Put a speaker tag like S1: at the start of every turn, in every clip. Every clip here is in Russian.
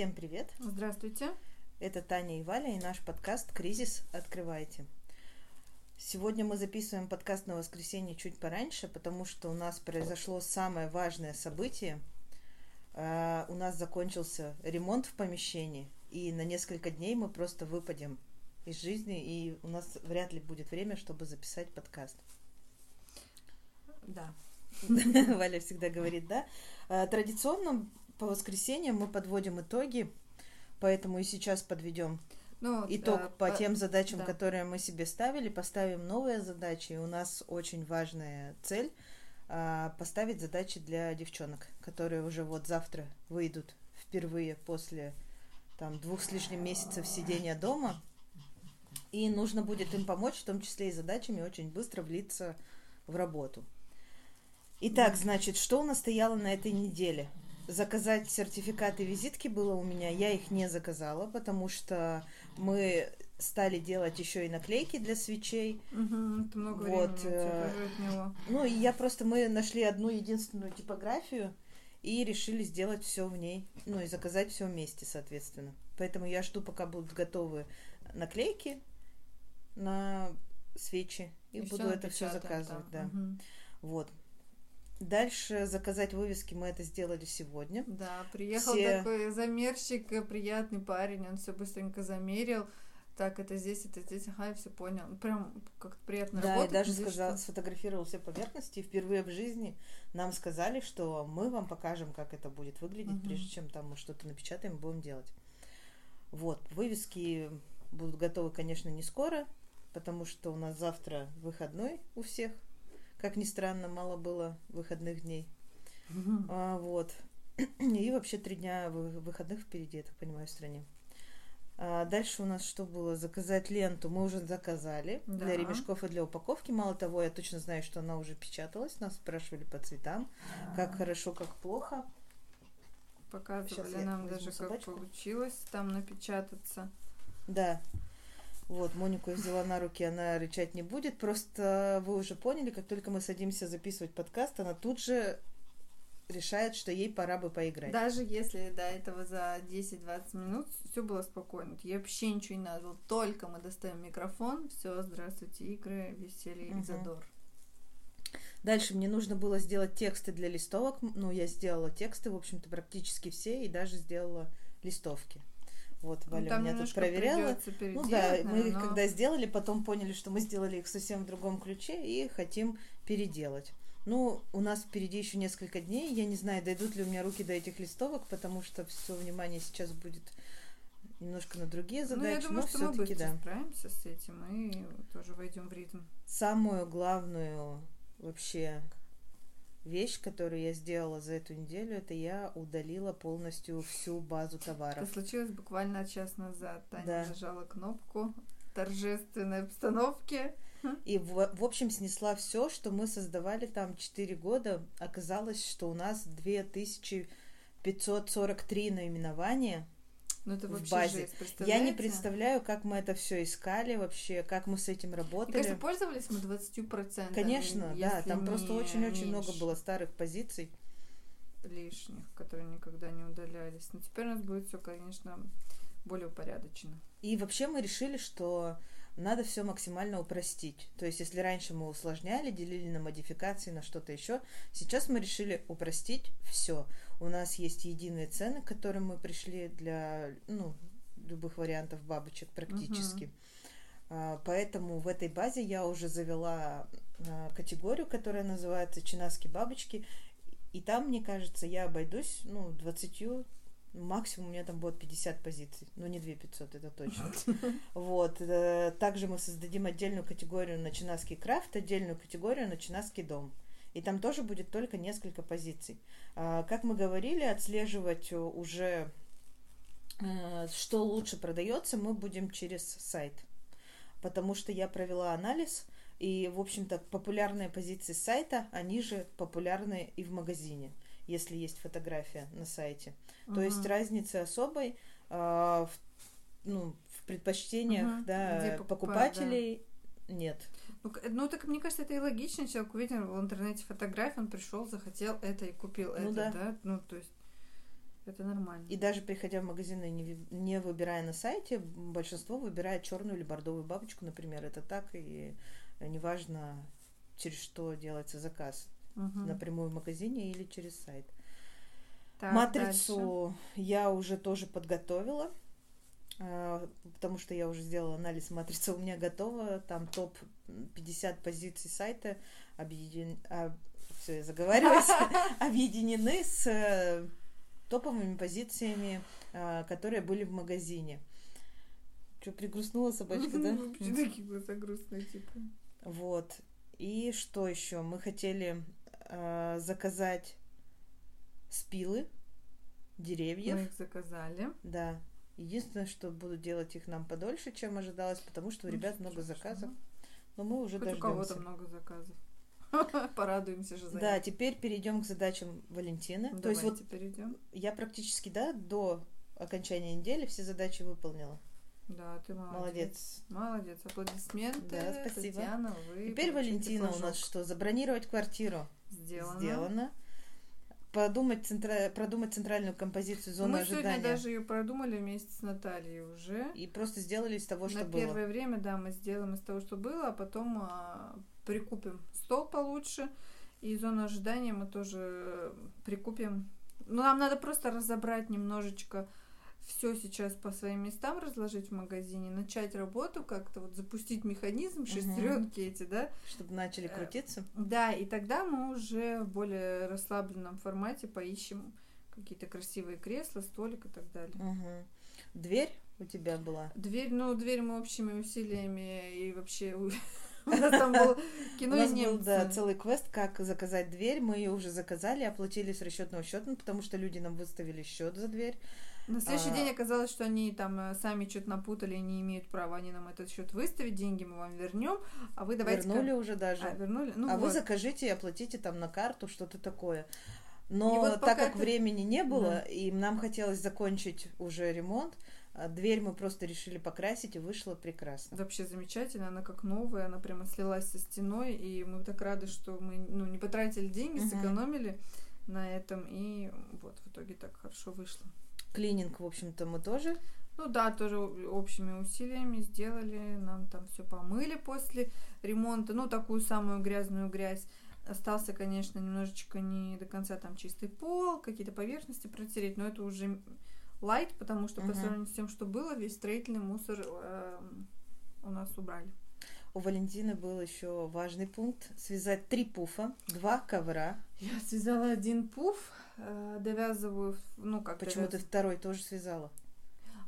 S1: Всем привет!
S2: Здравствуйте!
S1: Это Таня и Валя и наш подкаст «Кризис. Открывайте». Сегодня мы записываем подкаст на воскресенье чуть пораньше, потому что у нас произошло самое важное событие. Uh, у нас закончился ремонт в помещении, и на несколько дней мы просто выпадем из жизни, и у нас вряд ли будет время, чтобы записать подкаст.
S2: Да.
S1: Валя всегда говорит, да. А, традиционно по воскресеньям мы подводим итоги, поэтому и сейчас подведем ну, итог да, по, по тем задачам, да. которые мы себе ставили, поставим новые задачи. И у нас очень важная цель а, поставить задачи для девчонок, которые уже вот завтра выйдут впервые после там двух с лишним месяцев сидения дома. И нужно будет им помочь, в том числе и задачами, очень быстро влиться в работу. Итак, значит, что у нас стояло на этой неделе? Заказать сертификаты визитки было у меня, я их не заказала, потому что мы стали делать еще и наклейки для свечей.
S2: Угу, это много вот. Э,
S1: времени Ну, и я просто, мы нашли одну единственную типографию и решили сделать все в ней, ну, и заказать все вместе, соответственно. Поэтому я жду, пока будут готовы наклейки на свечи, и, и буду это все заказывать, там. да. Угу. Вот. Дальше заказать вывески мы это сделали сегодня.
S2: Да, приехал все... такой замерщик, э, приятный парень, он все быстренько замерил. Так, это здесь, это здесь, ага, я все понял. Прям как-то приятно
S1: да, работать. Да, и даже сказал, что... сфотографировал все поверхности. И впервые в жизни нам сказали, что мы вам покажем, как это будет выглядеть, угу. прежде чем там мы что-то напечатаем, будем делать. Вот, вывески будут готовы, конечно, не скоро, потому что у нас завтра выходной у всех. Как ни странно, мало было выходных дней. Mm-hmm. А, вот. И вообще три дня выходных впереди, я так понимаю, в стране. А дальше у нас что было? Заказать ленту. Мы уже заказали да. для ремешков и для упаковки. Мало того, я точно знаю, что она уже печаталась. Нас спрашивали по цветам, как хорошо, как плохо.
S2: Показывали нам даже, собачку. как получилось там напечататься.
S1: Да. Вот, Монику я взяла на руки, она рычать не будет. Просто вы уже поняли, как только мы садимся записывать подкаст, она тут же решает, что ей пора бы поиграть.
S2: Даже если до этого за 10-20 минут все было спокойно. Ей вообще ничего не надо. Только мы достаем микрофон, все, здравствуйте, игры, веселье угу. и задор.
S1: Дальше мне нужно было сделать тексты для листовок. Ну, я сделала тексты, в общем-то, практически все, и даже сделала листовки. Вот ну, Валя ну, меня тут проверяла. Ну да, мы их но... когда сделали, потом поняли, что мы сделали их совсем в другом ключе и хотим переделать. Ну, у нас впереди еще несколько дней. Я не знаю, дойдут ли у меня руки до этих листовок, потому что все внимание сейчас будет немножко на другие задачи. Ну, я
S2: думаю, но что мы быстро да. справимся с этим и тоже войдем в ритм.
S1: Самую главную вообще вещь, которую я сделала за эту неделю, это я удалила полностью всю базу товаров.
S2: Это случилось буквально час назад. Таня да. нажала кнопку торжественной обстановки.
S1: И, в, в общем, снесла все, что мы создавали там 4 года. Оказалось, что у нас 2543 наименования – ну, это в базе. Жесть, Я не представляю, как мы это все искали вообще, как мы с этим работали. Мне
S2: кажется, пользовались мы 20%.
S1: Конечно, да, там просто очень-очень много было старых позиций.
S2: Лишних, которые никогда не удалялись. Но теперь у нас будет все, конечно, более упорядочено.
S1: И вообще мы решили, что надо все максимально упростить. То есть, если раньше мы усложняли, делили на модификации, на что-то еще, сейчас мы решили упростить все. У нас есть единые цены, к которым мы пришли для ну, любых вариантов бабочек практически. Uh-huh. Поэтому в этой базе я уже завела а, категорию, которая называется чинаски бабочки. И там, мне кажется, я обойдусь ну, 20 максимум у меня там будет 50 позиций, но не 2500, это точно. Вот. Э, также мы создадим отдельную категорию на Чинаский крафт, отдельную категорию на Чинаский дом. И там тоже будет только несколько позиций. А, как мы говорили, отслеживать уже, э, что лучше продается, мы будем через сайт. Потому что я провела анализ, и, в общем-то, популярные позиции сайта, они же популярны и в магазине если есть фотография на сайте. Uh-huh. То есть разницы особой э, в, ну, в предпочтениях uh-huh. да, покупателей да. нет.
S2: Ну, ну, так мне кажется, это и логично. Человек увидел в интернете фотографию, он пришел, захотел это и купил ну, это, да. да? Ну, то есть Это нормально.
S1: И даже приходя в магазин и не, не выбирая на сайте, большинство выбирает черную или бордовую бабочку, например. Это так, и неважно, через что делается заказ.
S2: Мгм.
S1: Напрямую в магазине или через сайт.
S2: Так,
S1: Матрицу я уже тоже подготовила, а, потому что я уже сделала анализ матрицы, у меня готова, там топ 50 позиций сайта объедин... все, я заговариваюсь, объединены с э, топовыми позициями, а, которые были в магазине. Что, пригрустнула собачка, да?
S2: Вообще такие глаза грустные, типа.
S1: Вот. И что еще? Мы хотели э, заказать спилы деревьев.
S2: Мы их заказали.
S1: Да. Единственное, что буду делать их нам подольше, чем ожидалось, потому что у
S2: Ну,
S1: ребят много заказов. Но мы уже
S2: Хоть у кого-то
S1: дождемся.
S2: много заказов. Порадуемся же за
S1: Да, теперь перейдем к задачам Валентины. То есть вот
S2: Давайте перейдем.
S1: я практически, да, до окончания недели все задачи выполнила.
S2: Да, ты молодец.
S1: Молодец.
S2: Молодец. Аплодисменты.
S1: Да, спасибо.
S2: Татьяна, вы
S1: Теперь, Валентина, у нас что? Забронировать квартиру.
S2: Сделано.
S1: Сделано. Подумать, центра- продумать центральную композицию зоны
S2: Мы сегодня
S1: ожидания.
S2: даже ее продумали вместе с Натальей уже.
S1: И просто сделали из того, что
S2: На
S1: было.
S2: первое время, да, мы сделаем из того, что было, а потом а, прикупим стол получше. И зону ожидания мы тоже прикупим. Ну, нам надо просто разобрать немножечко все сейчас по своим местам разложить в магазине, начать работу как-то, вот запустить механизм, шестеренки эти, да,
S1: Чтобы начали
S2: Э,
S1: крутиться.
S2: да, и тогда мы уже в более расслабленном формате поищем какие-то красивые кресла, столик и так далее.
S1: Мгм. Дверь у тебя была.
S2: Дверь, ну, дверь мы общими усилиями и вообще у нас там было кино и
S1: был, да, целый квест, как заказать дверь. Мы ее уже заказали, оплатили с расчетного счета, потому что люди нам выставили счет за дверь.
S2: На следующий
S1: а-
S2: день оказалось, что они там э, сами что-то напутали и не имеют права они нам этот счет выставить, деньги мы вам вернем, а вы давайте...
S1: Вернули уже даже.
S2: А, вернули? Ну
S1: а вы
S2: вот.
S1: закажите и оплатите там на карту что-то такое. Но
S2: И вот
S1: так как
S2: это-
S1: времени не было,
S2: Да.
S1: и нам хотелось закончить уже ремонт, а дверь мы просто решили покрасить, и вышло прекрасно.
S2: Вообще замечательно, она как новая, она прямо слилась со стеной, и мы так рады, что мы ну, не потратили деньги,
S1: Мгм.
S2: сэкономили на этом, и вот в итоге так хорошо вышло.
S1: Клининг, в общем-то, мы тоже.
S2: Ну да, тоже общими усилиями сделали, нам там все помыли после ремонта, ну такую самую грязную грязь. Остался, конечно, немножечко не до конца там чистый пол, какие-то поверхности протереть, но это уже лайт, потому что по
S1: Мгм.
S2: сравнению с тем, что было, весь строительный мусор эм, у нас убрали.
S1: У Валентины был еще важный пункт связать три пуфа, два ковра.
S2: Я связала один пуф, э, довязываю, ну как
S1: Почему ты
S2: довязываю?
S1: второй тоже связала?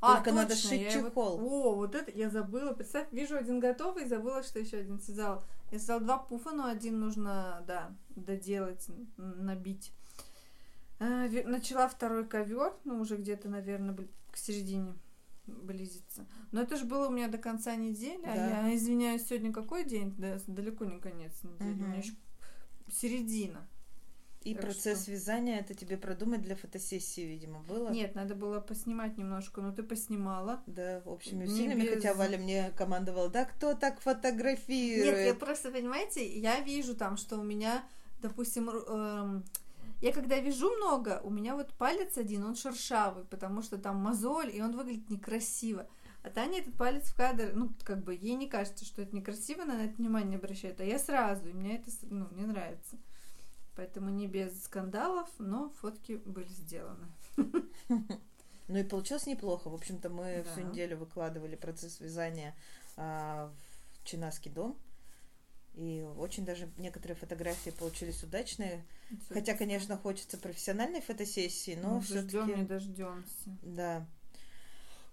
S2: А,
S1: Только надо
S2: точно,
S1: сшить
S2: я его-
S1: чехол.
S2: О, вот это я забыла. Представь, вижу один готовый, забыла, что еще один связала. Я связала два пуфа, но один нужно, да, доделать, набить. Ве- Начала второй ковер, ну уже где-то, наверное, к середине близится. Но это же было у меня до конца недели, а
S1: Да.
S2: я извиняюсь, сегодня какой день? Да, далеко не конец недели, у
S1: Мгм.
S2: меня еще середина.
S1: И
S2: Так
S1: процесс
S2: что-
S1: вязания это тебе продумать для фотосессии, видимо, было.
S2: Нет, надо было поснимать немножко, но ты поснимала.
S1: Да, общими усилиями,
S2: без-
S1: хотя Валя мне командовала, да кто так фотографирует?
S2: Нет, я просто, понимаете, я вижу там, что у меня, допустим, эм, я когда вяжу много, у меня вот палец один, он шершавый, потому что там мозоль, и он выглядит некрасиво. А Таня этот палец в кадр, ну, как бы, ей не кажется, что это некрасиво, она на это внимание не обращает, а я сразу, и мне это, ну, не нравится. Поэтому не без скандалов, но фотки были сделаны.
S1: Ну и получилось неплохо. В общем-то, мы
S2: Да.
S1: всю неделю выкладывали процесс вязания а, в Чинаский дом. И очень даже некоторые фотографии получились удачные.
S2: Всё
S1: Хотя, конечно, хочется профессиональной фотосессии, но
S2: ждем,
S1: все-таки...
S2: не дождемся.
S1: Да.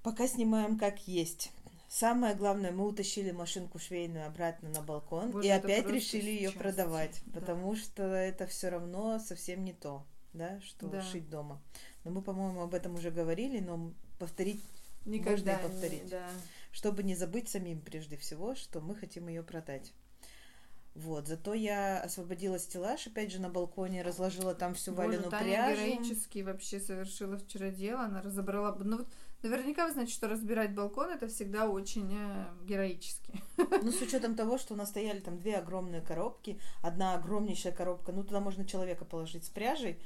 S1: Пока снимаем как есть. Самое главное, мы утащили машинку швейную обратно на балкон
S2: Боже,
S1: и опять решили ее продавать,
S2: да.
S1: потому что это все равно совсем не то, да, что
S2: Да.
S1: шить дома. Но мы, по-моему, об этом уже говорили, но повторить,
S2: Никогда не-
S1: повторить.
S2: да.
S1: чтобы не забыть самим прежде всего, что мы хотим ее продать. Вот, зато я освободила стеллаж, опять же, на балконе, разложила там всю
S2: Боже,
S1: Валину
S2: Таня
S1: пряжу.
S2: героически вообще совершила вчера дело, она разобрала... Ну вот наверняка вы знаете, что разбирать балкон это всегда очень э, героически.
S1: Ну, с учетом того, что у нас стояли там две огромные коробки, одна огромнейшая коробка, ну, туда можно человека положить с пряжей,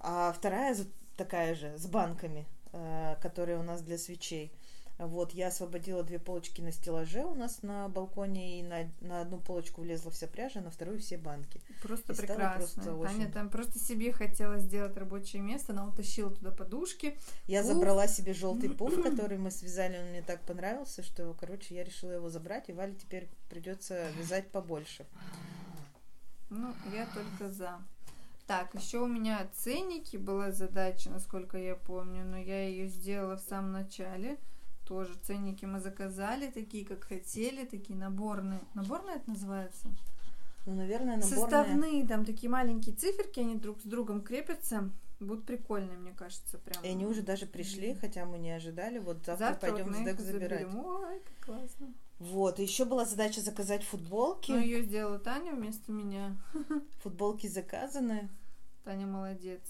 S1: а вторая такая же, с банками, э, которые у нас для свечей. Вот, я освободила две полочки на стеллаже у нас на балконе, и на, на одну полочку влезла вся пряжа, на вторую все банки.
S2: Просто
S1: И
S2: прекрасно.
S1: просто очень-
S2: Таня там просто себе хотела сделать рабочее место, она утащила туда подушки.
S1: Я
S2: Пуф.
S1: забрала себе желтый пуф, который мы связали, он мне так понравился, что, короче, я решила его забрать, и Вале теперь придется вязать побольше.
S2: Ну, я только за. Так, еще у меня ценники была задача, насколько я помню, но я ее сделала в самом начале. Тоже ценники мы заказали, такие, как хотели, такие наборные. Наборные это называется?
S1: Ну, наверное, наборная...
S2: Составные, там такие маленькие циферки, они друг с другом крепятся. Будут прикольные, мне кажется, прям.
S1: И они уже даже пришли, хотя мы не ожидали. Вот завтра,
S2: Завтра
S1: пойдем
S2: вот
S1: СДЭК
S2: их
S1: забирать.
S2: заберем. Ой, как классно.
S1: Вот, еще была задача заказать футболки.
S2: Ну, ее сделала Таня вместо меня.
S1: Футболки заказаны.
S2: Таня молодец.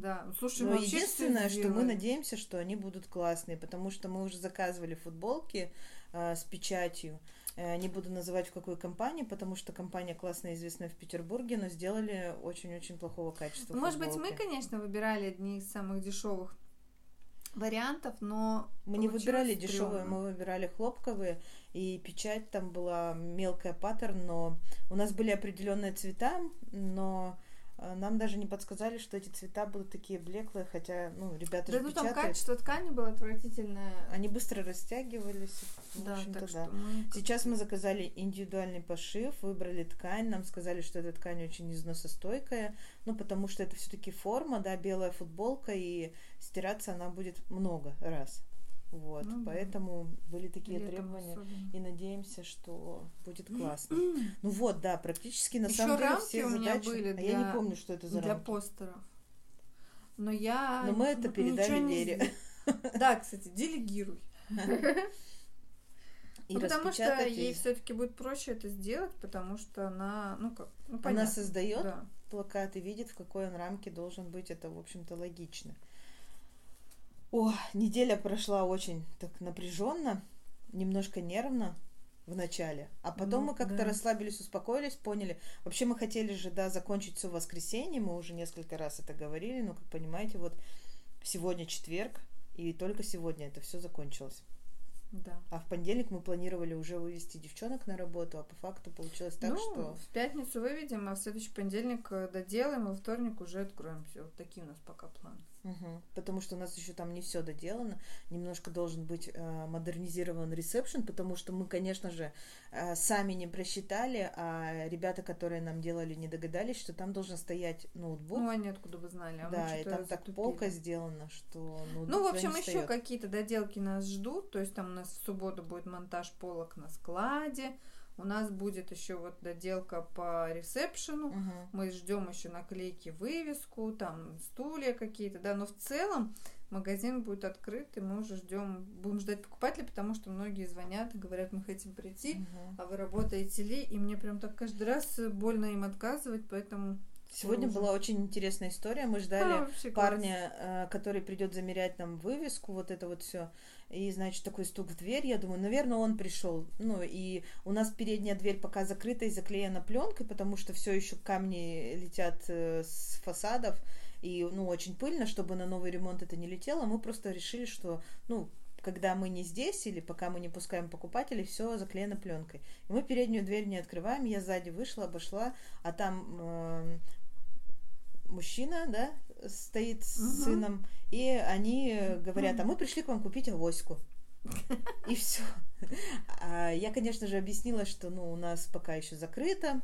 S2: Да, ну, слушай,
S1: Но единственное, что мы надеемся, что они будут классные, потому что мы уже заказывали футболки э, с печатью. Э, не буду называть в какой компании, потому что компания классная, известная в Петербурге, но сделали очень-очень плохого качества.
S2: Ну, Может быть, мы, конечно, выбирали одни из самых дешевых вариантов, но
S1: Мы не выбирали дешевые,
S2: стрёмно.
S1: мы выбирали хлопковые, и печать там была мелкая паттерн, но у нас были определенные цвета, но нам даже не подсказали, что эти цвета будут такие блеклые, хотя, ну, ребята
S2: Да
S1: же
S2: ну там
S1: печатают.
S2: качество ткани было отвратительное.
S1: Они быстро растягивались.
S2: Да, так
S1: да.
S2: что мы как-то-
S1: Сейчас мы заказали индивидуальный пошив, выбрали ткань, нам сказали, что эта ткань очень износостойкая, ну, потому что это все-таки форма, да, белая футболка, и стираться она будет много раз. Вот,
S2: Ну да.
S1: поэтому были такие
S2: летом
S1: требования.
S2: особенно.
S1: И надеемся, что будет классно. Ну вот, да, практически на
S2: Ещё
S1: самом деле все
S2: у меня
S1: задачи.
S2: были
S1: А я не
S2: для-
S1: помню, что это за
S2: Для
S1: рамки.
S2: постеров. Но я...
S1: Но мы это передали
S2: сделала. Да, кстати, делегируй.
S1: И
S2: Ну, потому что ей все-таки будет проще это сделать, потому что она, ну как, ну
S1: Она
S2: понятно.
S1: создает
S2: Да.
S1: плакат и видит, в какой он рамке должен быть. Это, в общем-то, логично. О, неделя прошла очень так напряженно, немножко нервно в начале, а потом
S2: Ну,
S1: мы как-то
S2: да.
S1: расслабились, успокоились, поняли. Вообще мы хотели же, да, закончить все в воскресенье, мы уже несколько раз это говорили, но, как понимаете, вот сегодня четверг, и только сегодня это все закончилось.
S2: Да.
S1: А в понедельник мы планировали уже вывести девчонок на работу, а по факту получилось так,
S2: ну,
S1: что...
S2: в пятницу выведем, а в следующий понедельник э, доделаем, а во вторник уже откроем все. Вот такие у нас пока планы.
S1: Мгм. Потому что у нас еще там не все доделано. Немножко должен быть э, модернизирован ресепшн, потому что мы, конечно же, э, сами не просчитали, а ребята, которые нам делали, не догадались, что там должен стоять ноутбук.
S2: Ну, они откуда бы знали, а
S1: да, и там так
S2: затупили.
S1: полка сделана, что ноутбук
S2: Ну, в общем, еще какие-то доделки нас ждут. То есть там у нас в субботу будет монтаж полок на складе. У нас будет еще вот доделка по ресепшену.
S1: Мгм.
S2: Мы ждем еще наклейки, вывеску, там стулья какие-то, да, но в целом магазин будет открыт, и мы уже ждем, будем ждать покупателей, потому что многие звонят и говорят, мы хотим прийти,
S1: Мгм.
S2: а вы работаете ли? И мне прям так каждый раз больно им отказывать, поэтому...
S1: Сегодня была очень интересная история. Мы
S2: А,
S1: ждали
S2: класс.
S1: парня, э, который придет замерять нам вывеску, вот это вот все. И, значит, такой стук в дверь. Я думаю, наверное, он пришел. Ну, и у нас передняя дверь пока закрыта и заклеена пленкой, потому что все еще камни летят э, с фасадов. И, ну, очень пыльно, чтобы на новый ремонт это не летело. Мы просто решили, что, ну, когда мы не здесь или пока мы не пускаем покупателей, все заклеено пленкой. И мы переднюю дверь не открываем. Я сзади вышла, обошла, а там э, мужчина, да, стоит с
S2: Мгм.
S1: сыном, и они говорят, а мы пришли к вам купить авоську. И все. Я, конечно же, объяснила, что ну, у нас пока еще закрыто.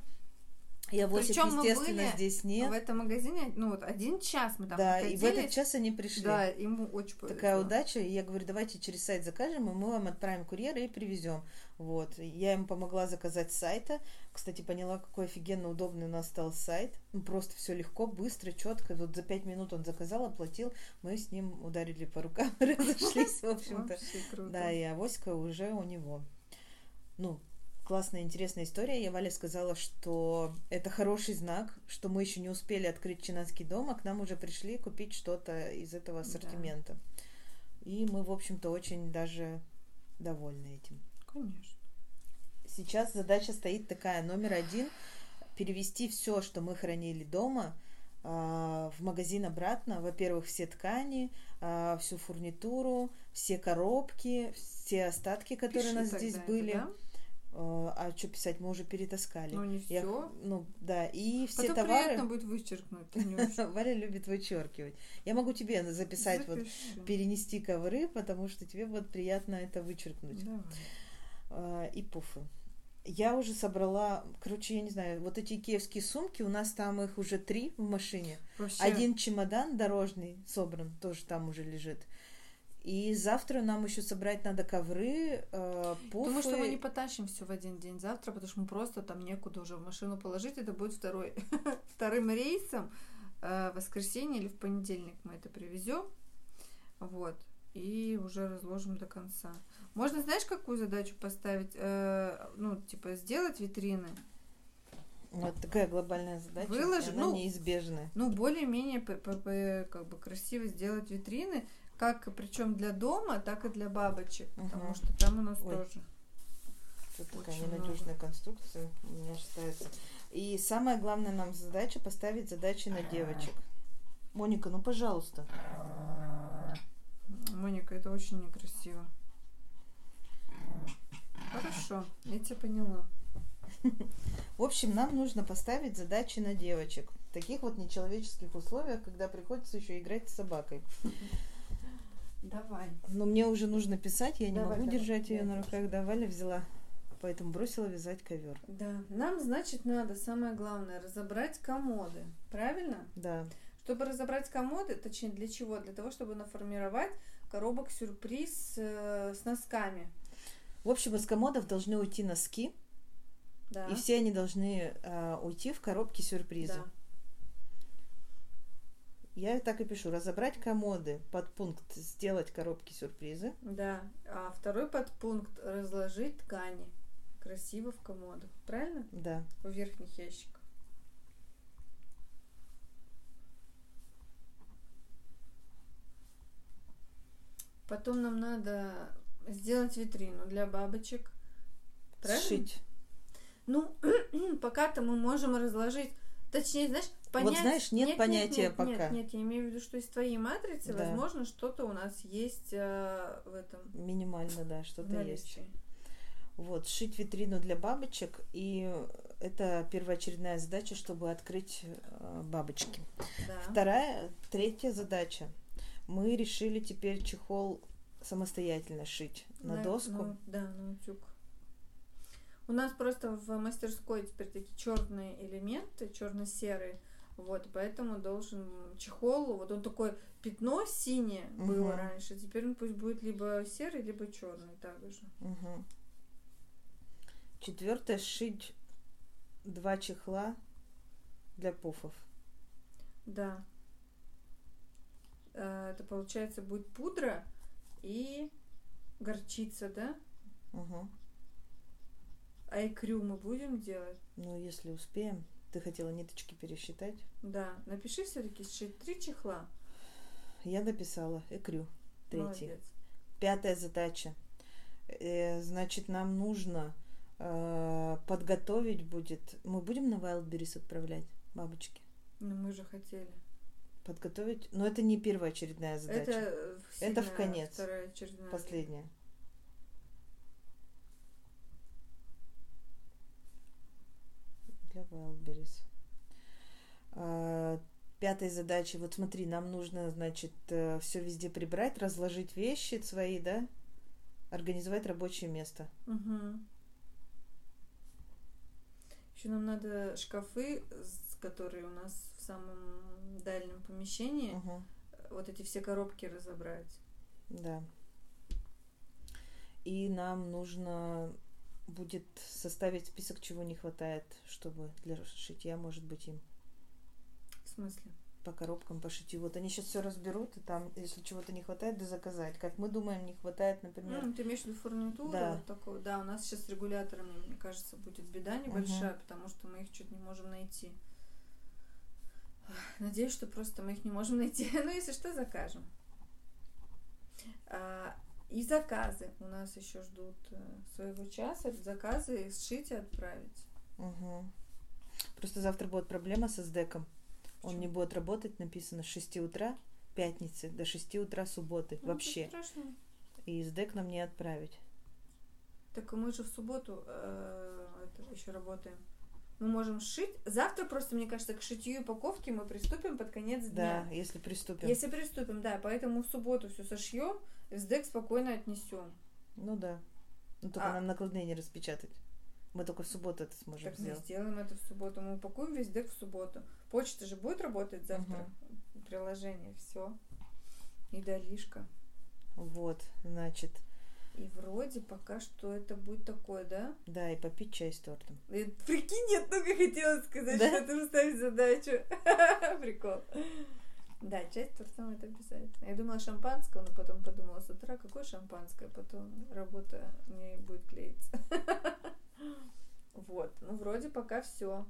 S1: И авосик,
S2: Причём мы
S1: естественно,
S2: были
S1: здесь нет.
S2: В этом магазине, ну вот один час мы там
S1: Да, и в этот час они пришли.
S2: Да, ему очень повезло.
S1: Такая удача. И я говорю, давайте через сайт закажем, и мы вам отправим курьера и привезем. Вот. Я им помогла заказать сайта. Кстати, поняла, какой офигенно удобный у нас стал сайт. Ну, просто все легко, быстро, четко. Вот за пять минут он заказал, оплатил. Мы с ним ударили по рукам, разошлись, в общем-то. Да, и авоська уже у него. Ну, классная, интересная история. Я Валя сказала, что это хороший знак, что мы еще не успели открыть Чинанский дом, а к нам уже пришли купить что-то из этого
S2: Да.
S1: ассортимента. И мы, в общем-то, очень даже довольны этим.
S2: Конечно.
S1: Сейчас задача стоит такая, номер один, перевести все, что мы хранили дома, а, в магазин обратно. Во-первых, все ткани, а, всю фурнитуру, все коробки, все остатки, которые
S2: Пиши
S1: у нас здесь
S2: это,
S1: были.
S2: да?
S1: А а что писать, мы уже перетаскали.
S2: Ну, не
S1: Я
S2: все.
S1: ну, да, и все
S2: Потом
S1: товары...
S2: приятно будет вычеркнуть.
S1: Валя любит вычеркивать. Я могу тебе записать, вот,
S2: Запиши.
S1: перенести ковры, потому что тебе будет приятно это вычеркнуть.
S2: Давай.
S1: А, и пуфы. Я уже собрала, короче, я не знаю, вот эти икеевские сумки, у нас там их уже три в машине.
S2: Вообще,
S1: Один чемодан дорожный собран, тоже там уже лежит. И завтра нам еще собрать надо ковры, э, пуфы.
S2: Думаю, что мы не потащим все в один день завтра, потому что мы просто там некуда уже в машину положить. Это будет второй, вторым рейсом. Э, В воскресенье или в понедельник мы это привезем. Вот. И уже разложим до конца. Можно, знаешь, какую задачу поставить? Э, ну, типа, сделать витрины.
S1: Вот такая глобальная задача.
S2: Выложи-
S1: она
S2: ну,
S1: неизбежная.
S2: Ну, более-менее как бы красиво сделать витрины, как причем для дома, так и для бабочек, потому
S1: Мгм.
S2: что там у нас
S1: Ой.
S2: тоже.
S1: Тут такая ненадежная конструкция у меня считается. И самая главная нам задача поставить задачи на девочек. Моника, ну пожалуйста.
S2: Моника, это очень некрасиво. Хорошо, я тебя поняла.
S1: В общем, нам нужно поставить задачи на девочек. В таких вот нечеловеческих условиях, когда приходится еще играть с собакой.
S2: Давай.
S1: Но мне уже нужно писать, я не
S2: Давай,
S1: могу
S2: давай,
S1: держать ее на руках. Да, Валя взяла. Поэтому бросила вязать ковер.
S2: Да. Нам, значит, надо, самое главное, разобрать комоды. Правильно?
S1: Да.
S2: Чтобы разобрать комоды, точнее, для чего? Для того, чтобы наформировать коробок сюрприз э, с носками.
S1: В общем, из комодов должны уйти носки,
S2: Да.
S1: и все они должны а, уйти в коробки сюрприза.
S2: Да.
S1: Я так и пишу. Разобрать комоды. Подпункт сделать коробки сюрпризы.
S2: Да. А второй подпункт разложить ткани красиво в комодах. Правильно?
S1: Да.
S2: В верхних ящиках. Потом нам надо сделать витрину для бабочек. Правильно?
S1: Сшить.
S2: Ну, пока-то мы можем разложить. Точнее, знаешь, понять...
S1: знаешь, нет понятия
S2: нет,
S1: пока.
S2: Нет, нет, я имею в виду, что из твоей матрицы,
S1: Да.
S2: возможно, что-то у нас есть э, в этом
S1: Минимально, да, что-то есть. Вот, сшить витрину для бабочек. И это первоочередная задача, чтобы открыть э, бабочки.
S2: Да.
S1: Вторая, третья задача. Мы решили теперь чехол самостоятельно шить на
S2: Да,
S1: доску.
S2: ну, да, на утюг. У нас просто в мастерской теперь такие черные элементы, черно-серые. Вот, поэтому должен чехол, вот он такой пятно синее было
S1: Мгм.
S2: раньше, теперь он пусть будет либо серый, либо черный также.
S1: Мгм. Четвертое, сшить два чехла для пуфов.
S2: Да. Э, Это получается будет пудра и горчица, да?
S1: Мгм.
S2: А икрю мы будем делать?
S1: Ну, если успеем. Ты хотела ниточки пересчитать?
S2: Да. Напиши все-таки три чехла.
S1: Я дописала. Экрю. Третий.
S2: Молодец.
S1: Пятая задача. Э, значит, нам нужно э, подготовить будет... Мы будем на Wildberries отправлять бабочки?
S2: Ну мы же хотели.
S1: Подготовить... Но это не первоочередная задача.
S2: Это, э,
S1: Это в конец.
S2: Вторая очередная.
S1: Последняя. Для Wildberries. А, Пятой задачей, вот смотри, нам нужно, значит, все везде прибрать, разложить вещи свои, да, организовать рабочее место.
S2: Еще нам надо шкафы, которые у нас в самом дальнем помещении,
S1: Мгм.
S2: вот эти все коробки разобрать.
S1: Да. И нам нужно будет составить список, чего не хватает, чтобы для шитья, может быть, им
S2: В смысле?
S1: по коробкам по шитью. Вот они сейчас все разберут, и там, если чего-то не хватает, да заказать. Как мы думаем, не хватает, например.
S2: Ну, ты имеешь в виду фурнитуру
S1: Да.
S2: вот такую? Да, у нас сейчас с регуляторами, мне кажется, будет беда небольшая, потому что мы их чуть не можем найти. Надеюсь, что просто мы их не можем найти. Ну, если что, закажем. А, и заказы у нас еще ждут э, своего часа. Заказы сшить и отправить.
S1: Мгм. Просто завтра будет проблема со СДЭКом. Он не будет работать, написано, с 6 утра пятницы до 6 утра субботы.
S2: Ну,
S1: вообще. И СДЭК нам не отправить.
S2: Так мы же в субботу э, это, еще работаем. Мы можем сшить. Завтра просто, мне кажется, к шитью и упаковке мы приступим под конец дня.
S1: Да, если приступим.
S2: Если приступим, да. Поэтому в субботу все сошьем, СДЭК спокойно отнесем.
S1: Ну да. Ну только
S2: А.
S1: нам накладные не распечатать. Мы только в субботу это сможем
S2: Так мы
S1: сделать.
S2: сделаем это в субботу. Мы упакуем весь ДЭК в субботу. Почта же будет работать завтра. Приложение, все. И долишка.
S1: Вот, значит,
S2: И вроде пока что это будет такое, да?
S1: да, и попить чай с тортом.
S2: И прикинь, я только хотела сказать,
S1: Да?
S2: что это ставить задачу. Прикол. Да, часть тортом это обязательно. Я думала шампанского, но потом подумала с утра, какое шампанское, потом работа не будет клеиться. Вот, ну вроде пока все.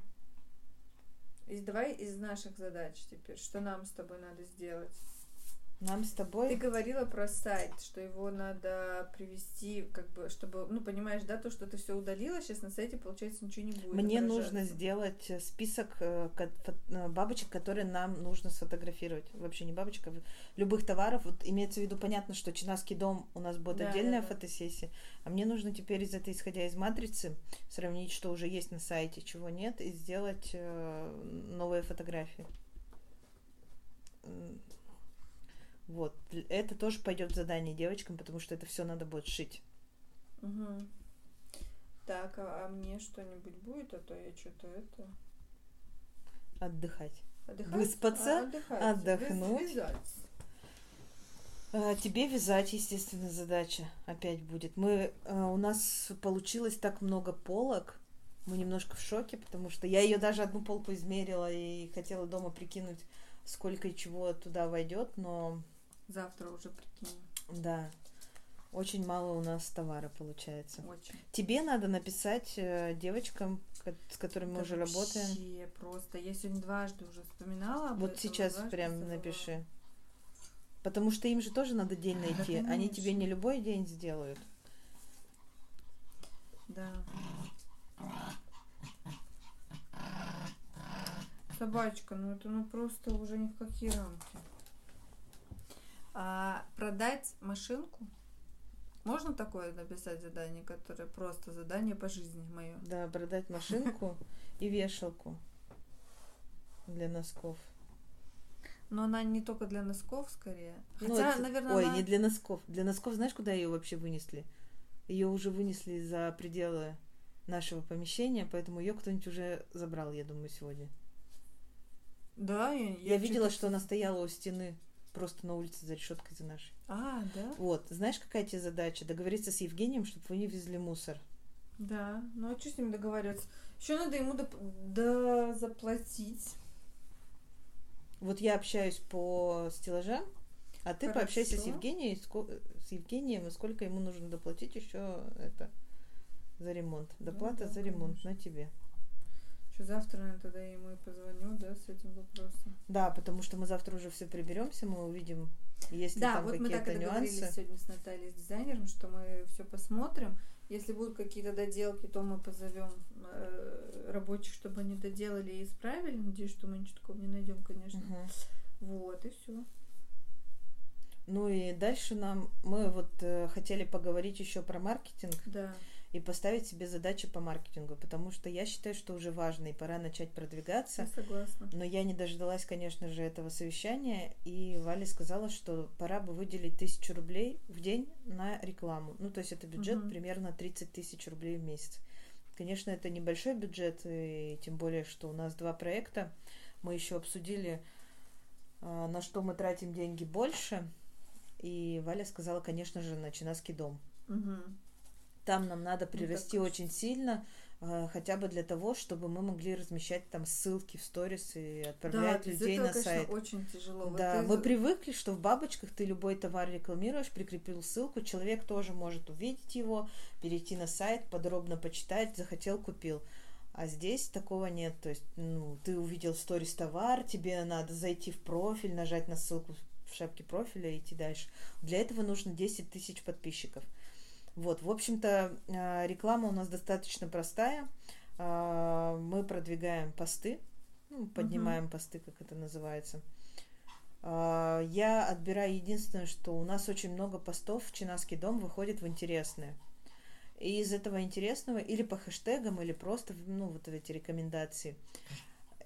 S2: И давай из наших задач теперь, что нам с тобой надо сделать.
S1: Нам с
S2: Ты
S1: тобой...
S2: говорила про сайт, что его надо привести, как бы, чтобы, ну, понимаешь, да, то, что ты все удалила, сейчас на сайте, получается, ничего не будет.
S1: Мне нужно сделать э, список э, э, бабочек, которые нам нужно сфотографировать. Вообще не бабочек, а любых товаров. Вот имеется в виду, понятно, что Чинаский дом у нас будет
S2: Да,
S1: отдельная
S2: да, да.
S1: фотосессия. А мне нужно теперь из этой, исходя из матрицы, сравнить, что уже есть на сайте, чего нет, и сделать новые фотографии. Вот. Это тоже пойдет в задание девочкам, потому что это все надо будет шить.
S2: Мгм. Так, а, а мне что-нибудь будет, а то я что-то это...
S1: Отдыхать.
S2: Отдыхать?
S1: Выспаться,
S2: А, отдыхать.
S1: отдохнуть.
S2: Вязать.
S1: А, Тебе вязать, естественно, задача опять будет. Мы, а, у нас получилось так много полок. Мы немножко в шоке, потому что я ее даже одну полку измерила и хотела дома прикинуть, сколько и чего туда войдет, но
S2: Завтра уже прикинь.
S1: да, очень мало у нас товара получается.
S2: Очень.
S1: Тебе надо написать э, девочкам, с которыми мы
S2: Да
S1: уже работаем.
S2: вообще просто. Я сегодня дважды уже вспоминала об
S1: Вот
S2: этом,
S1: сейчас прям
S2: забывала.
S1: напиши. Потому что им же тоже надо день
S2: Да,
S1: найти. Они
S2: конечно.
S1: тебе не любой день сделают.
S2: Да. Собачка, ну это ну просто уже ни в какие рамки. А продать машинку? Можно такое написать задание, которое просто задание по жизни мое?
S1: Да, продать машинку и вешалку для носков.
S2: Но она не только для носков, скорее.
S1: Ну,
S2: Хотя,
S1: это-
S2: наверное,
S1: Ой,
S2: она-
S1: не для носков. Для носков знаешь, куда ее вообще вынесли? Ее уже вынесли за пределы нашего помещения, поэтому ее кто-нибудь уже забрал, я думаю, сегодня.
S2: Да, я,
S1: Я, видела, что она стояла у стены просто на улице за решеткой за нашей.
S2: А, да?
S1: Вот, знаешь, какая тебе задача? Договориться с Евгением, чтобы вы не везли мусор.
S2: Да. Ну а что с ним договариваться? Еще надо ему доп- да, заплатить.
S1: Вот я общаюсь по стеллажам, а ты
S2: Хорошо.
S1: пообщайся с Евгением, с Евгением, и сколько ему нужно доплатить еще это за ремонт. Доплата
S2: да,
S1: за ремонт
S2: конечно.
S1: на тебе.
S2: Что завтра, наверное, тогда я ему и позвоню, да, с этим вопросом.
S1: Да, потому что мы завтра уже все приберемся, мы увидим, есть ли
S2: Да,
S1: там
S2: вот мы так и
S1: какие-то
S2: договорились
S1: нюансы.
S2: сегодня с Натальей, с дизайнером, что мы все посмотрим. Если будут какие-то доделки, то мы позовем э, рабочих, чтобы они доделали и исправили. Надеюсь, что мы ничего такого не найдем, конечно.
S1: Мгм.
S2: Вот, и все.
S1: Ну и дальше нам мы вот э, хотели поговорить еще про маркетинг
S2: Да.
S1: И поставить себе задачи по маркетингу, потому что я считаю, что уже важно и пора начать продвигаться.
S2: Я согласна.
S1: Но я не дождалась, конечно же, этого совещания, и Валя сказала, что пора бы выделить тысячу рублей в день на рекламу. Ну, то есть это бюджет
S2: Мгм.
S1: примерно 30 тысяч рублей в месяц. Конечно, это небольшой бюджет, и тем более, что у нас два проекта. Мы еще обсудили, а, на что мы тратим деньги больше. И Валя сказала, конечно же, на Чинаский дом.
S2: Мгм.
S1: Там нам надо прирасти
S2: кажется.
S1: очень сильно, э, хотя бы для того, чтобы мы могли размещать там ссылки в сторис и отправлять
S2: да,
S1: людей
S2: этого,
S1: на
S2: конечно,
S1: сайт.
S2: очень тяжело. Вот
S1: Да,
S2: ты-
S1: мы привыкли, что в бабочках ты любой товар рекламируешь, прикрепил ссылку, человек тоже может увидеть его, перейти на сайт, подробно почитать, захотел, купил. А здесь такого нет. То есть, ну, ты увидел в сторис товар, тебе надо зайти в профиль, нажать на ссылку в шапке профиля и идти дальше. Для этого нужно 10 тысяч подписчиков. Вот, в общем-то, а, реклама у нас достаточно простая. А, Мы продвигаем посты ну, поднимаем посты, как это называется. А, Я отбираю единственное, что у нас очень много постов в Чинаский дом выходит в интересные. И из этого интересного или по хэштегам, или просто, ну, вот эти рекомендации.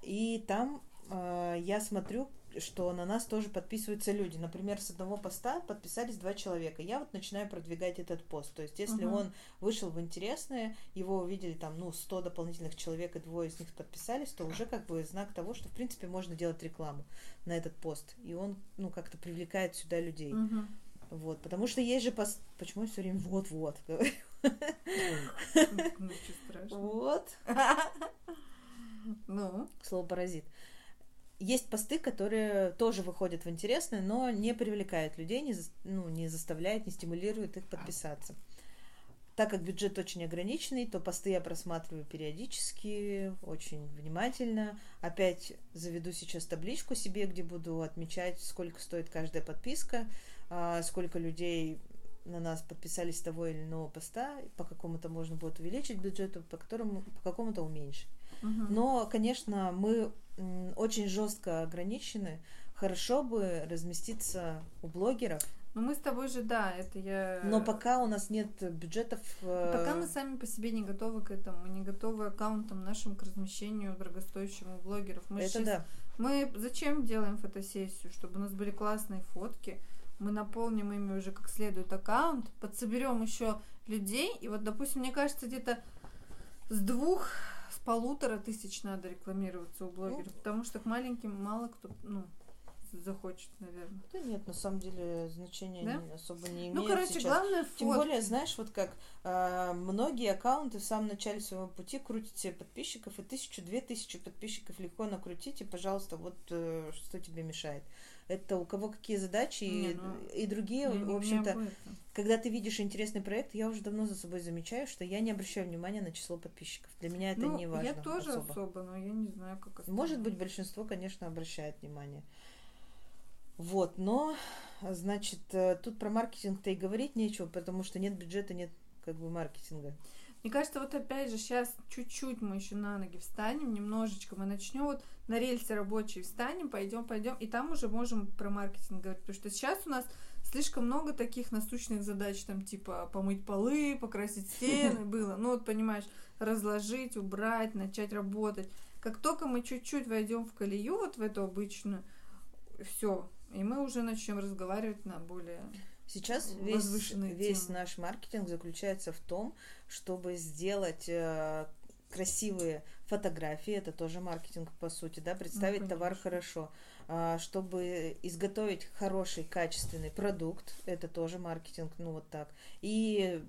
S1: И там э, я смотрю, что на нас тоже подписываются люди. Например, с одного поста подписались два человека. Я вот начинаю продвигать этот пост. То есть, если
S2: Мгм.
S1: он вышел в интересное, его увидели там, ну, 100 дополнительных человек, и двое из них подписались, то уже как бы знак того, что, в принципе, можно делать рекламу на этот пост. И он, ну, как-то привлекает сюда людей.
S2: Мгм.
S1: Вот. Потому что есть же пост... Почему я все время вот-вот говорю? Вот.
S2: Ну,
S1: Слово паразит. Есть посты, которые тоже выходят в интересное, но не привлекают людей, не, ну, не заставляют, не стимулируют их подписаться. Так как бюджет очень ограниченный, то посты я просматриваю периодически, очень внимательно. Опять заведу сейчас табличку себе, где буду отмечать, сколько стоит каждая подписка, а, сколько людей на нас подписались с того или иного поста, по какому-то можно будет увеличить бюджет, по, которому, по какому-то уменьшить.
S2: мгм.
S1: Но, конечно, мы очень жестко ограничены. Хорошо бы разместиться у блогеров,
S2: Ну, мы с тобой же, да, это я...
S1: но пока у нас нет бюджетов. э,
S2: Пока мы сами по себе не готовы к этому, мы не готовы аккаунтам нашим к размещению дорогостоящим у блогеров. Мы
S1: Это
S2: щас-
S1: да.
S2: Мы зачем делаем фотосессию? Чтобы у нас были классные фотки. Мы наполним ими уже как следует аккаунт, подсоберем еще людей. И вот, допустим, мне кажется, где-то с двух, полутора тысяч надо рекламироваться у блогеров. потому что к маленьким мало кто, ну, захочет, наверное.
S1: Да нет, на самом деле значения
S2: Да?
S1: не- особо не имеет
S2: Ну, короче,
S1: сейчас.
S2: главное
S1: Тем
S2: фотки.
S1: более, знаешь, вот как э, многие аккаунты в самом начале своего пути крутят себе подписчиков, и тысячу, две тысячи подписчиков легко накрутить, и, пожалуйста, вот э, что тебе мешает. Это у кого какие задачи,
S2: Не,
S1: и,
S2: ну,
S1: и другие,
S2: Я не-
S1: в общем-то, когда ты видишь интересный проект, я уже давно за собой замечаю, что я не обращаю внимания на число подписчиков. Для меня это
S2: ну,
S1: не важно.
S2: я тоже
S1: особо.
S2: особо. но я не знаю, как остальные.
S1: Может быть, большинство, конечно, обращает внимание. Вот, но, значит, э, тут про маркетинг-то и говорить нечего, потому что нет бюджета, нет как бы маркетинга.
S2: Мне кажется, вот опять же, сейчас чуть-чуть мы еще на ноги встанем, немножечко мы начнем вот на рельсы рабочие встанем, пойдем, пойдем, и там уже можем про маркетинг говорить, потому что сейчас у нас слишком много таких насущных задач, там типа помыть полы, покрасить стены было, ну вот понимаешь, разложить, убрать, начать работать. Как только мы чуть-чуть войдем в колею, вот в эту обычную, все, и мы уже начнем разговаривать на более
S1: Сейчас весь, весь
S2: темы.
S1: наш маркетинг заключается в том, чтобы сделать э, красивые фотографии, это тоже маркетинг по сути, да, представить товар
S2: конечно.
S1: хорошо, А, чтобы изготовить хороший, качественный продукт, это тоже маркетинг, ну вот так. И,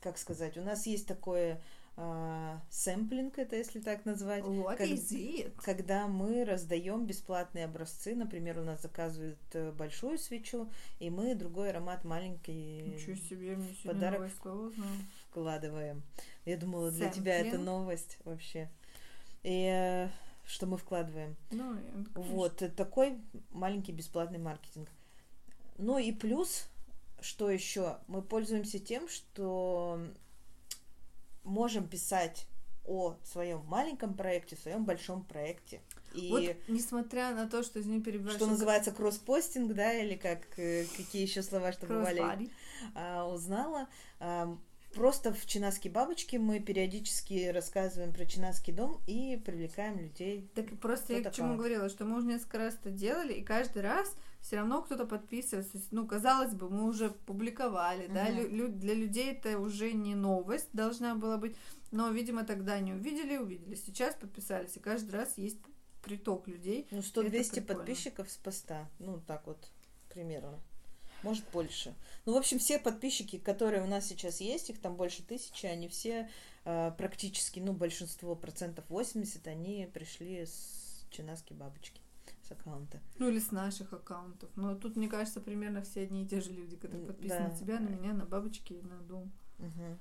S1: как сказать, у нас есть такое а, сэмплинг, это если так назвать,
S2: What
S1: как-
S2: is it?
S1: когда мы раздаем бесплатные образцы, например, у нас заказывают э, большую свечу, и мы другой аромат маленький
S2: Ничего себе, мне
S1: подарок
S2: слово
S1: вкладываем. Я думала, для тебя это
S2: Сэмплинг?
S1: новость вообще. И э, что мы вкладываем.
S2: Ну, конечно.
S1: Вот, э, такой маленький бесплатный маркетинг. Ну и плюс, что еще, мы пользуемся тем, что можем писать о своем маленьком проекте, своем большом проекте. И
S2: Вот, несмотря на то, что, извини, перебиваю,
S1: что называется кросспостинг, да, или как э, какие еще слова, что бывали, а, узнала. А, Просто в Чинаски бабочки мы периодически рассказываем про Чинаский дом и привлекаем людей.
S2: Так просто я к чему говорила, что мы уже несколько раз это делали, и каждый раз все равно кто-то подписывается. Ну, казалось бы, мы уже публиковали, да,
S1: Мгм.
S2: лю- для людей это уже не новость должна была быть, но, видимо, тогда не увидели, увидели. Сейчас подписались, и каждый раз есть приток людей.
S1: Ну, 100-200
S2: прикольно.
S1: подписчиков с поста. Ну, так вот, примерно. Может, больше. Ну, в общем, все подписчики, которые у нас сейчас есть, их там больше тысячи, они все э, практически, ну, большинство, процентов 80, они пришли с Чинаски бабочки, с аккаунта.
S2: Ну, или с наших аккаунтов. Но тут, мне кажется, примерно все одни и те же люди, которые подписаны
S1: да.
S2: на тебя, на меня, на бабочки и на дом.
S1: Мгм.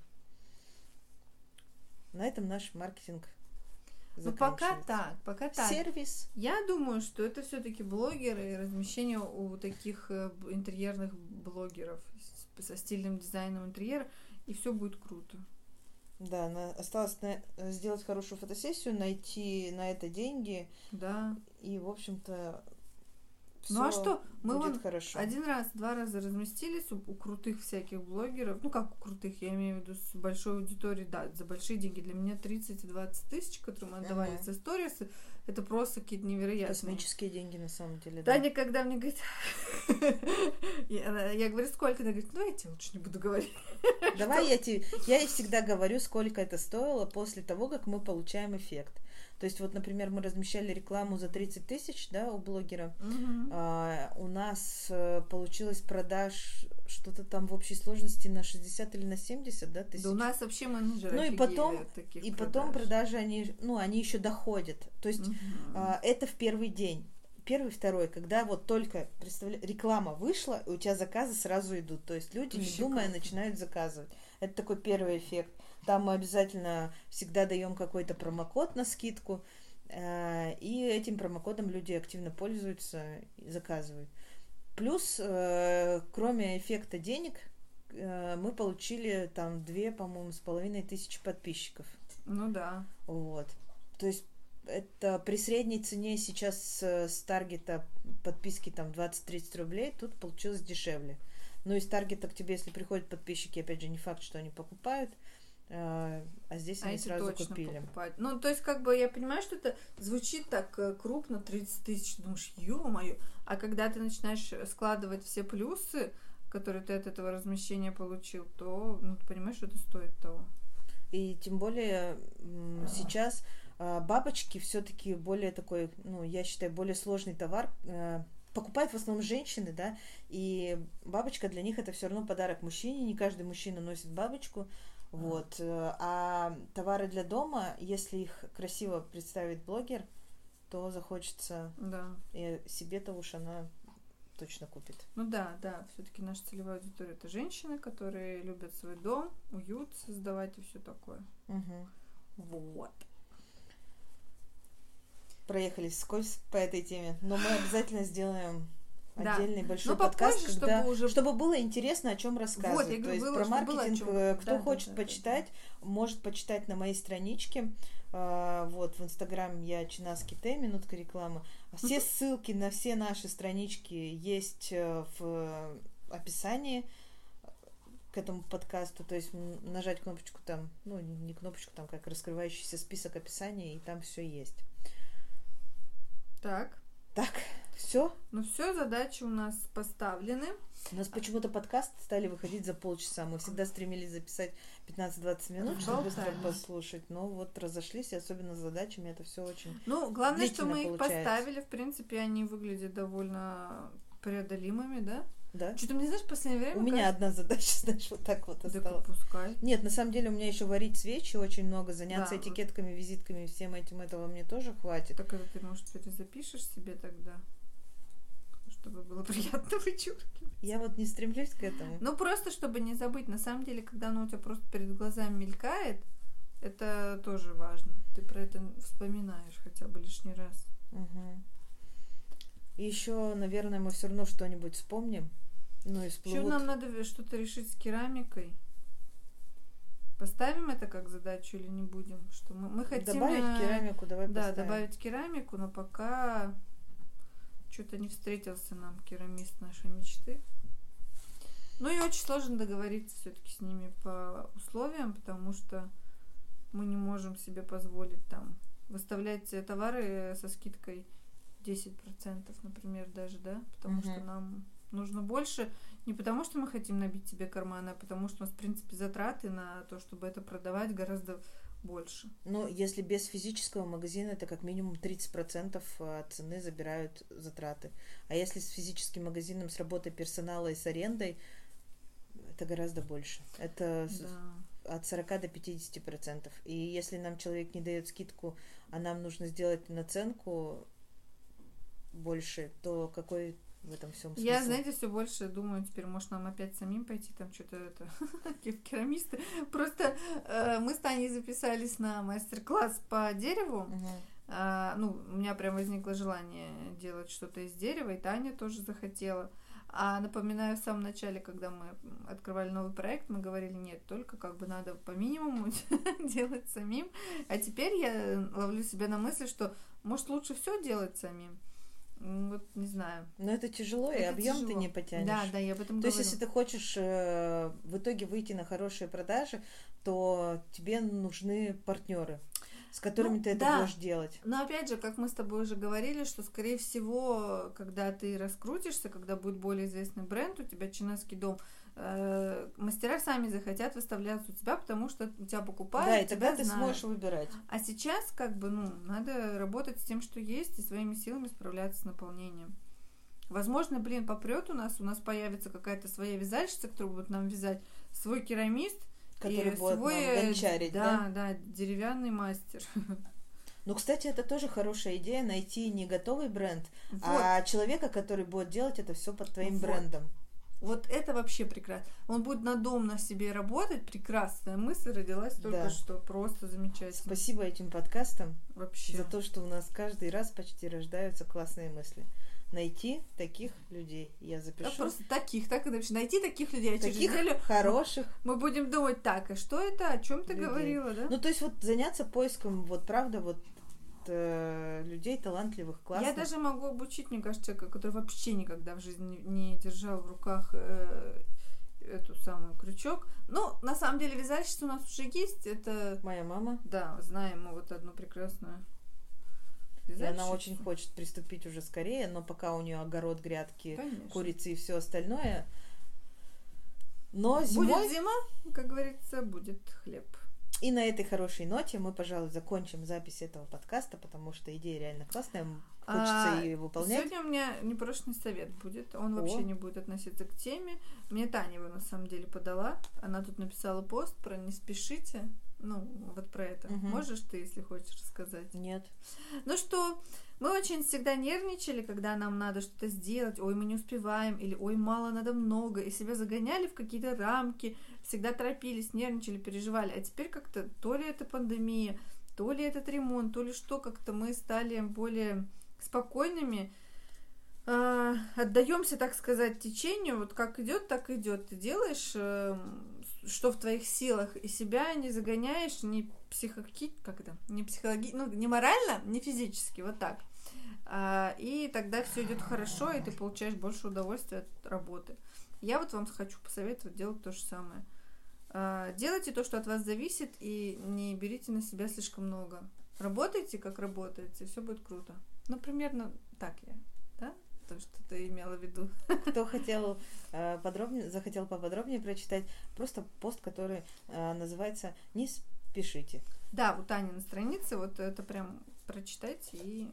S1: На этом наш маркетинг
S2: Ну, пока так, пока так.
S1: Сервис.
S2: Я думаю, что это все-таки блогеры и размещение у таких э, интерьерных блогеров со стильным дизайном интерьера, и все будет круто.
S1: Да, на, осталось на, сделать хорошую фотосессию, найти на это деньги.
S2: Да.
S1: И, в общем-то,
S2: ну а что? Мы
S1: будет
S2: вон
S1: хорошо.
S2: один раз, два раза разместились у, у крутых всяких блогеров. Ну как у крутых, я имею в виду с большой аудиторией, да, за большие деньги. Для меня 30 и 20 тысяч, которые мы отдавали
S1: Ага.
S2: за сторисы, это просто какие-то невероятные.
S1: Космические деньги, на самом деле. да.
S2: Таня, когда мне говорит, я говорю, сколько? Она говорит, ну я тебе лучше не буду говорить.
S1: Давай я тебе... Я ей всегда говорю, сколько это стоило после того, как мы получаем эффект. То есть, вот, например, мы размещали рекламу за 30 тысяч, да, у блогера. А, у нас э, получилось продаж что-то там в общей сложности на 60 или на 70, да, тысяч.
S2: Да у нас вообще менеджеры
S1: Ну и потом- И потом
S2: продаж.
S1: продажи, они, ну, они еще доходят. То есть,
S2: Мгм.
S1: а, это в первый день. Первый, второй, когда вот только представля... реклама вышла, и у тебя заказы сразу идут. То есть люди, не
S2: Вообще
S1: думая,
S2: круто.
S1: начинают заказывать. Это такой первый эффект. Там мы обязательно всегда даем какой-то промокод на скидку. э, И этим промокодом люди активно пользуются и заказывают. Плюс, э, кроме эффекта денег, э, мы получили там две, по-моему, с половиной тысячи подписчиков.
S2: Ну да.
S1: Вот. То есть это при средней цене сейчас с, с таргета подписки там 20-30 рублей, тут получилось дешевле. Ну и с таргета к тебе, если приходят подписчики, опять же, не факт, что они покупают, э, а здесь
S2: А
S1: они сразу
S2: точно
S1: купили.
S2: покупают. Ну, то есть, как бы, я понимаю, что это звучит так э, крупно, 30 тысяч, ты думаешь, ё-моё. А когда ты начинаешь складывать все плюсы, которые ты от этого размещения получил, то, ну, ты понимаешь, что это стоит того.
S1: И тем более м, сейчас а, бабочки все-таки более такой, ну, я считаю, более сложный товар. э, Покупают в основном женщины, да, и бабочка для них это все равно подарок мужчине. Не каждый мужчина носит бабочку. Вот. э, А товары для дома, если их красиво представит блогер, то захочется
S2: Да.
S1: и себе-то уж она точно купит.
S2: Ну да, да, все-таки наша целевая аудитория это женщины, которые любят свой дом, уют создавать и все такое.
S1: Мгм.
S2: Вот.
S1: Проехались скользь по этой теме, но мы обязательно сделаем
S2: Да.
S1: отдельный большой
S2: Ну,
S1: подкаст,
S2: попозже,
S1: когда,
S2: чтобы уже-
S1: чтобы было интересно, о чем рассказывать.
S2: Вот, я
S1: То
S2: говорю,
S1: есть
S2: было,
S1: про
S2: чтобы было о
S1: маркетинг,
S2: чём.
S1: э, кто
S2: Да, да,
S1: хочет
S2: да, да,
S1: почитать, может почитать на моей страничке. А, Вот, в Инстаграм я Чинаски Т, минутка рекламы. А Все ссылки на все наши странички есть э, в описании к этому подкасту, то есть нажать кнопочку там, ну не кнопочку там, как раскрывающийся список описания, и там все есть.
S2: Так,
S1: Так, все.
S2: ну все, задачи у нас поставлены.
S1: У нас почему-то подкаст стали выходить за полчаса. Мы всегда стремились записать 15-20 минут, чтобы быстро послушать. Но вот разошлись, и особенно с задачами это все очень...
S2: Ну, главное, что мы их
S1: получается.
S2: поставили. В принципе, они выглядят довольно преодолимыми, да?
S1: Да?
S2: Что-то мне, знаешь, в последнее время...
S1: У меня одна задача, знаешь, вот так вот
S2: кажется-
S1: осталась.
S2: Да пускай.
S1: Нет, на самом деле у меня еще варить свечи очень много, заняться
S2: Да, вот.
S1: этикетками, визитками, всем этим этого мне тоже хватит.
S2: Так это ты, может, перезапишешь себе тогда? Чтобы было приятно вычуркивать.
S1: Я вот не стремлюсь к этому.
S2: Ну, просто чтобы не забыть. На самом деле, когда оно у тебя просто перед глазами мелькает, это тоже важно. Ты про это вспоминаешь хотя бы лишний раз.
S1: Мгм. И еще, наверное, мы все равно что-нибудь вспомним. Ну, и
S2: Еще
S1: всплывут.
S2: нам надо что-то решить с керамикой. Поставим это как задачу или не будем? Что мы, мы хотим...
S1: Добавить
S2: э,
S1: керамику, давай
S2: Да,
S1: поставим.
S2: добавить керамику, но пока что-то не встретился нам керамист нашей мечты. Ну и очень сложно договориться все-таки с ними по условиям, потому что мы не можем себе позволить там выставлять товары со скидкой 10%, например, даже, да, потому что
S1: Мгм.
S2: нам нужно больше, не потому что мы хотим набить себе карманы, а потому что у нас, в принципе, затраты на то, чтобы это продавать, гораздо больше.
S1: Ну, если без физического магазина, это как минимум 30% от цены забирают затраты. А если с физическим магазином, с работой персонала и с арендой, это гораздо больше. Это
S2: Да.
S1: от 40 до 50%. И если нам человек не дает скидку, а нам нужно сделать наценку больше, то какой в этом всем смысл?
S2: Я, знаете, все больше думаю, теперь, может, нам опять самим пойти там что-то это ке- керамисты. Просто э, мы с Таней записались на мастер-класс по дереву.
S1: Мгм.
S2: А, ну, у меня прям возникло желание делать что-то из дерева, и Таня тоже захотела. А напоминаю, в самом начале, когда мы открывали новый проект, мы говорили, нет, только как бы надо по минимуму делать самим. А теперь я ловлю себя на мысли, что может лучше все делать самим. Вот не знаю.
S1: Но это тяжело, это и объем ты не потянешь.
S2: Да, да, я об этом
S1: То говорю. есть, если ты хочешь э, в итоге выйти на хорошие продажи, то тебе нужны партнеры с которыми ну, ты это да. будешь делать.
S2: Но опять же, как мы с тобой уже говорили, что скорее всего, когда ты раскрутишься, когда будет более известный бренд, у тебя чиновский дом, мастера сами захотят выставляться у тебя, потому что у тебя покупают.
S1: Да, и тогда ты знают. сможешь выбирать.
S2: А сейчас, как бы, ну, надо работать с тем, что есть, и своими силами справляться с наполнением. Возможно, блин, попрет у нас, у нас появится какая-то своя вязальщица, которая будет нам вязать, свой керамист,
S1: который и будет свой, нам гончарить,
S2: да? Да, да, деревянный мастер.
S1: Ну, кстати, это тоже хорошая идея найти не готовый бренд, вот. а человека, который будет делать это все под твоим вот. брендом.
S2: Вот это вообще прекрасно. Он будет на дом на себе работать. Прекрасная мысль родилась только да. что. Просто замечательно.
S1: Спасибо этим подкастам. Вообще. За то, что у нас каждый раз почти рождаются классные мысли найти таких людей. Я запишу.
S2: Да, просто таких, так и напиши. Найти таких людей. А
S1: таких неделю хороших.
S2: Мы будем думать, так, а что это, о чем ты людей. говорила, да?
S1: Ну, то есть вот заняться поиском, вот правда, вот э, людей талантливых, классных.
S2: Я даже могу обучить, мне кажется, человека, который вообще никогда в жизни не держал в руках э, эту самую крючок. Ну, на самом деле, вязальщица у нас уже есть. Это...
S1: Моя мама.
S2: Да, знаем мы вот одну прекрасную
S1: и она очень хочет приступить уже скорее, но пока у нее огород, грядки, Конечно. курицы и все остальное. Но зимой...
S2: Будет зима, как говорится, будет хлеб.
S1: И на этой хорошей ноте мы, пожалуй, закончим запись этого подкаста, потому что идея реально классная, хочется а, ее выполнять.
S2: Сегодня у меня непрошенный совет будет, он О. вообще не будет относиться к теме. Мне Таня его на самом деле подала, она тут написала пост про «не спешите», ну, вот про это. Угу. Можешь ты, если хочешь, рассказать?
S1: Нет.
S2: Ну что, мы очень всегда нервничали, когда нам надо что-то сделать, ой, мы не успеваем, или ой, мало, надо много, и себя загоняли в какие-то рамки, всегда торопились, нервничали, переживали. А теперь как-то то ли это пандемия, то ли этот ремонт, то ли что, как-то мы стали более спокойными, э, отдаемся, так сказать, течению, вот как идет, так идет. Ты делаешь э, что в твоих силах, и себя не загоняешь ни психоки, как это, не психологи, ну, не морально, не физически, вот так. А, и тогда все идет хорошо, и ты получаешь больше удовольствия от работы. Я вот вам хочу посоветовать делать то же самое. А, делайте то, что от вас зависит, и не берите на себя слишком много. Работайте, как работаете, все будет круто. Ну, примерно так я, да? то, что ты имела в виду.
S1: Кто хотел э, подробнее, захотел поподробнее прочитать, просто пост, который э, называется «Не спешите».
S2: Да, у Тани на странице, вот это прям прочитайте и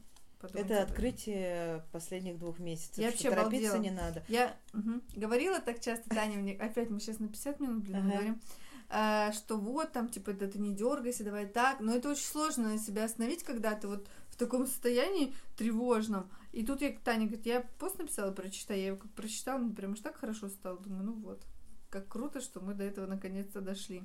S1: это открытие последних двух месяцев. Я вообще торопиться обалдела. не надо.
S2: Я угу, говорила так часто, Таня, мне опять мы сейчас на 50 минут, блин, ага. говорим, а, что вот там, типа, да ты не дергайся, давай так. Но это очень сложно на себя остановить, когда ты вот в таком состоянии тревожном. И тут я к Тане говорит, я пост написала, прочитай. Я его как прочитала, мне прям аж так хорошо стало. Думаю, ну вот, как круто, что мы до этого наконец-то дошли.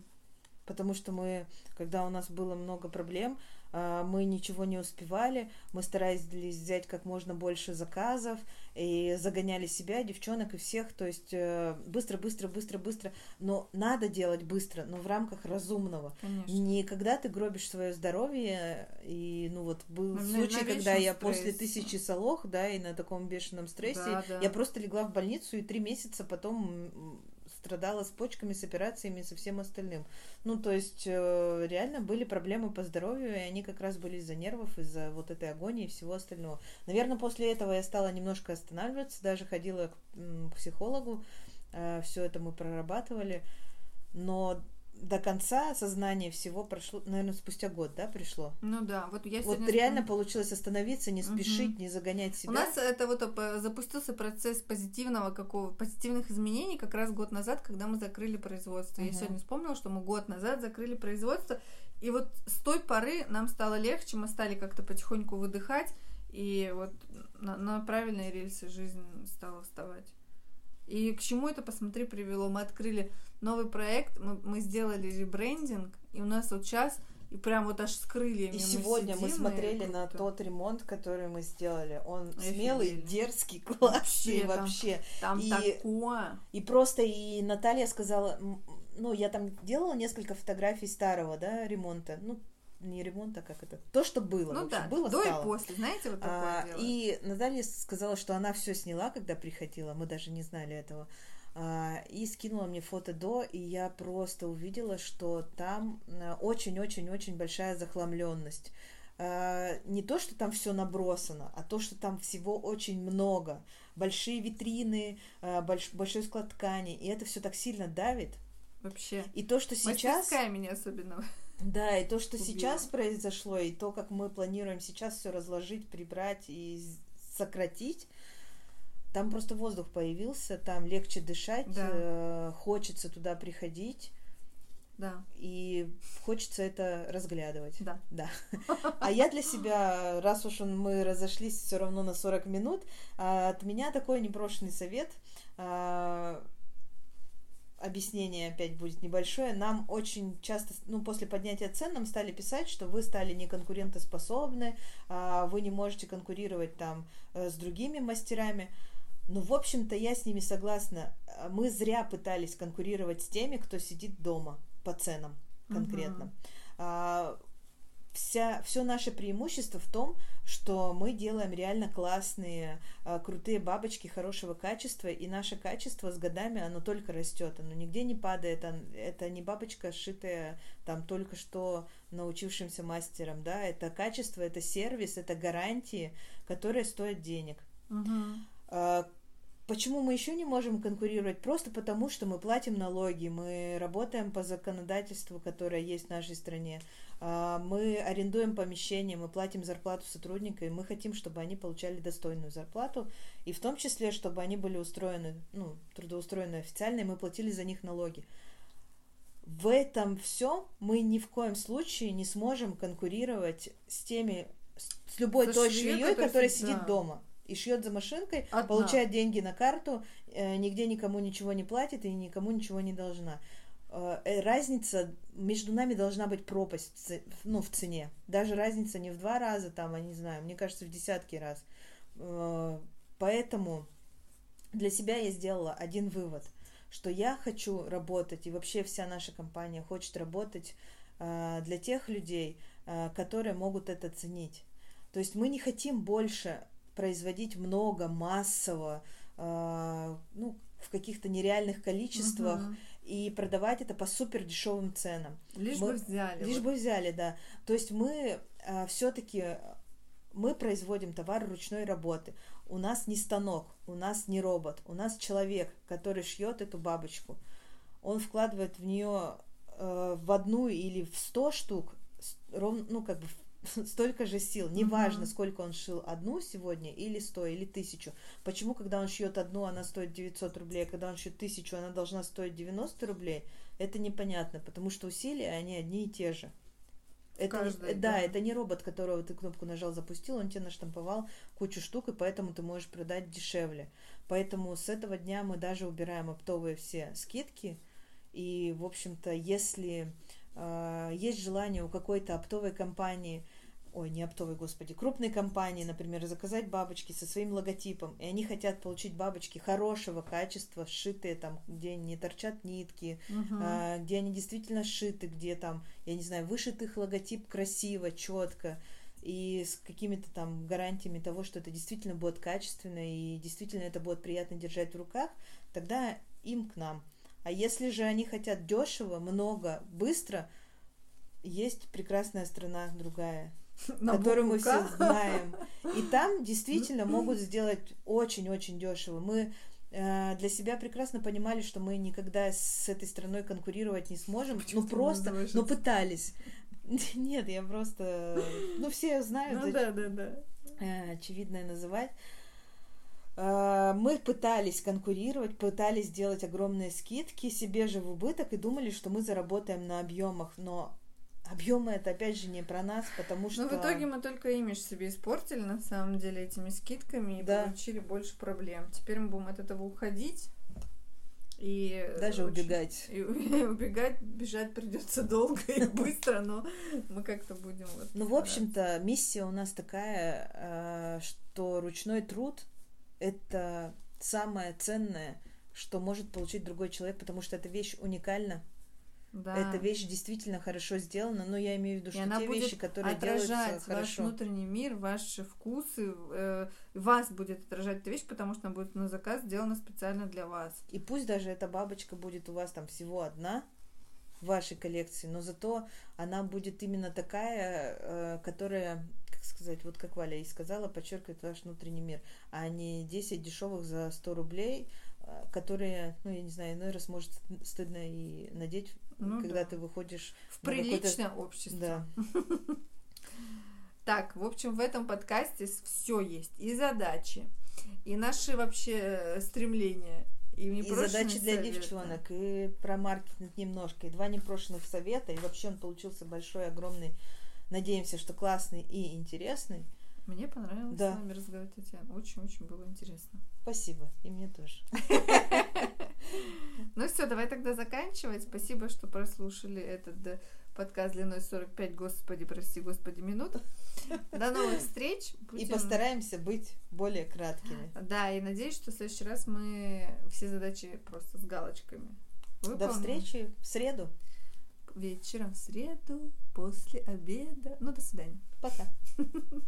S1: Потому что мы, когда у нас было много проблем, мы ничего не успевали, мы старались взять как можно больше заказов и загоняли себя, девчонок и всех, то есть э, быстро, быстро, быстро, быстро, но надо делать быстро, но в рамках разумного.
S2: Конечно.
S1: Не когда ты гробишь свое здоровье, и ну вот был на, случай, на когда я стресс. после тысячи солох, да, и на таком бешеном стрессе, да, да. я просто легла в больницу и три месяца потом страдала с почками, с операциями, со всем остальным. Ну, то есть, э, реально были проблемы по здоровью, и они как раз были из-за нервов, из-за вот этой агонии и всего остального. Наверное, после этого я стала немножко останавливаться, даже ходила к психологу, э, все это мы прорабатывали, но до конца осознание всего прошло, наверное, спустя год, да, пришло?
S2: Ну да, вот я
S1: Вот реально получилось остановиться, не спешить, угу. не загонять себя.
S2: У нас это вот запустился процесс позитивного какого позитивных изменений как раз год назад, когда мы закрыли производство. Угу. Я сегодня вспомнила, что мы год назад закрыли производство, и вот с той поры нам стало легче, мы стали как-то потихоньку выдыхать, и вот на, на правильные рельсы жизнь стала вставать. И к чему это, посмотри, привело? Мы открыли новый проект, мы, мы сделали ребрендинг, и у нас вот сейчас И прям вот аж с крыльями.
S1: И
S2: мы
S1: сегодня мы смотрели на тот ремонт, который мы сделали. Он
S2: Офигели.
S1: смелый, дерзкий, классный
S2: Вообще, там-
S1: вообще.
S2: Там
S1: и-
S2: такое.
S1: И просто и Наталья сказала, ну, я там делала несколько фотографий старого, да, ремонта. Ну, не ремонта, как это? То, что было.
S2: Ну
S1: общем,
S2: да,
S1: было,
S2: до
S1: стало.
S2: и после, знаете, вот такое
S1: А,
S2: дело.
S1: и Наталья сказала, что она все сняла, когда приходила, мы даже не знали этого. А, и скинула мне фото до, и я просто увидела, что там а, очень-очень-очень большая захламленность. А, Не то, что там все набросано, а то, что там всего очень много. Большие витрины, а, больш- большой склад ткани, и это все так сильно давит.
S2: Вообще.
S1: И то, что сейчас...
S2: Мастерская меня особенно.
S1: Да, и то, что
S2: убила.
S1: сейчас произошло, и то, как мы планируем сейчас все разложить, прибрать и сократить, там просто воздух появился, там легче дышать,
S2: Да.
S1: э, хочется туда приходить,
S2: Да,
S1: и хочется это разглядывать.
S2: да.
S1: Да. А я для себя, раз уж мы разошлись все равно на 40 минут, а, от меня такой непрошенный совет. Объяснение опять будет небольшое. Нам очень часто, ну, после поднятия цен нам стали писать, что вы стали неконкурентоспособны, а, вы не можете конкурировать там э, с другими мастерами. Ну, в общем-то, я с ними согласна. Мы зря пытались конкурировать с теми, кто сидит дома по ценам конкретно.
S2: Мгм.
S1: Вся, все наше преимущество в том, что мы делаем реально классные, а, крутые бабочки хорошего качества, и наше качество с годами, оно только растет, оно нигде не падает, это не бабочка, сшитая там только что научившимся мастером, да, это качество, это сервис, это гарантии, которые стоят денег. А, Почему мы еще не можем конкурировать? Просто потому, что мы платим налоги, мы работаем по законодательству, которое есть в нашей стране, мы арендуем помещение, мы платим зарплату сотрудника, и мы хотим, чтобы они получали достойную зарплату, и в том числе, чтобы они были устроены, ну, трудоустроены официально, и мы платили за них налоги. В этом все мы ни в коем случае не сможем конкурировать с теми, с любой
S2: Со
S1: той
S2: швеей, которая сидит да.
S1: дома и шьет за машинкой,
S2: Одна.
S1: получает деньги на карту, э, нигде никому ничего не платит и никому ничего не должна. Э, Разница между нами должна быть пропасть ну, в цене. Даже разница не в два раза, там, я не знаю, мне кажется, в десятки раз. Э, Поэтому для себя я сделала один вывод, что я хочу работать, и вообще вся наша компания хочет работать э, для тех людей, которые могут это ценить. То есть мы не хотим больше производить много, массово, ну, в каких-то нереальных количествах
S2: Мгм.
S1: И продавать это по супер дешевым ценам.
S2: Лишь
S1: Мы-
S2: бы взяли.
S1: Лишь
S2: вот.
S1: бы взяли, да. То есть мы все-таки мы производим товар ручной работы. У нас не станок, у нас не робот, у нас человек, который шьет эту бабочку. Он вкладывает в нее в одну или в сто штук ровно, ну как бы столько же сил. Неважно,
S2: Мгм.
S1: сколько он шил одну сегодня или сто или тысячу. Почему, когда он шьет одну, она стоит 900 рублей, а когда он шьет тысячу, она должна стоить 90 рублей? Это непонятно, потому что усилия, они одни и те же. Это, не-
S2: Каждый,
S1: да,
S2: да.
S1: это не робот, которого ты кнопку нажал, запустил, он тебе наштамповал кучу штук, и поэтому ты можешь продать дешевле. Поэтому с этого дня мы даже убираем оптовые все скидки. И, в общем-то, если есть желание у какой-то оптовой компании, ой, не оптовой, господи, крупной компании, например, заказать бабочки со своим логотипом, и они хотят получить бабочки хорошего качества, сшитые там, где не торчат нитки, а, где они действительно сшиты, где там, я не знаю, вышит их логотип красиво, четко и с какими-то там гарантиями того, что это действительно будет качественно и действительно это будет приятно держать в руках, тогда им к нам. А если же они хотят дешево, много, быстро, есть прекрасная страна другая,
S2: На
S1: которую мы все знаем. И там действительно могут сделать очень-очень дешево. Мы э, для себя прекрасно понимали, что мы никогда с этой страной конкурировать не сможем.
S2: Почему
S1: ну просто, ну
S2: это?
S1: пытались. Нет, я просто, ну все знают,
S2: Ну да, да, да.
S1: э, очевидное называть. Э, Мы пытались конкурировать, пытались сделать огромные скидки себе же в убыток и думали, что мы заработаем на объемах, но объемы это опять же не про нас, потому что
S2: Но в итоге мы только имидж себе испортили, на самом деле, этими скидками и
S1: Да.
S2: получили больше проблем. Теперь мы будем от этого уходить. И
S1: Даже
S2: очень-
S1: убегать.
S2: И убегать, бежать придется долго и быстро, но мы как-то будем вот.
S1: Ну, в общем-то, миссия у нас такая, э, что ручной труд это самое ценное, что может получить другой человек, потому что эта вещь уникальна.
S2: да.
S1: Эта вещь действительно хорошо сделана, но я имею в виду,
S2: И
S1: что
S2: она
S1: те вещи, которые делаются
S2: ваш внутренний мир, ваши вкусы, э, вас будет отражать эта вещь, потому что она будет на заказ сделана специально для вас.
S1: И пусть даже эта бабочка будет у вас там всего одна в вашей коллекции, но зато она будет именно такая, э, которая, как сказать, вот как Валя и сказала, подчеркивает ваш внутренний мир, а не 10 дешевых за 100 рублей, э, которые, ну, я не знаю, иной раз может стыдно и надеть,
S2: Ну
S1: когда
S2: да.
S1: ты выходишь
S2: В приличное общество.
S1: Да.
S2: Так, в общем, в этом подкасте все есть. И задачи, и наши вообще э, стремления. И,
S1: И задачи для
S2: советы.
S1: девчонок, и про маркетинг немножко, и два непрошенных совета, и вообще он получился большой, огромный. Надеемся, что классный и интересный.
S2: Мне понравилось
S1: Да.
S2: с вами разговаривать, Татьяна. Очень-очень было интересно.
S1: Спасибо, и мне тоже.
S2: Ну все, давай тогда заканчивать. Спасибо, что прослушали этот подкаст длиной 45, господи, прости, господи, минут. До новых встреч.
S1: И постараемся быть более краткими.
S2: Да, и надеюсь, что в следующий раз мы все задачи просто с галочками.
S1: До
S2: выполним.
S1: встречи в среду.
S2: Вечером в среду, после обеда. Ну, до свидания.
S1: Пока.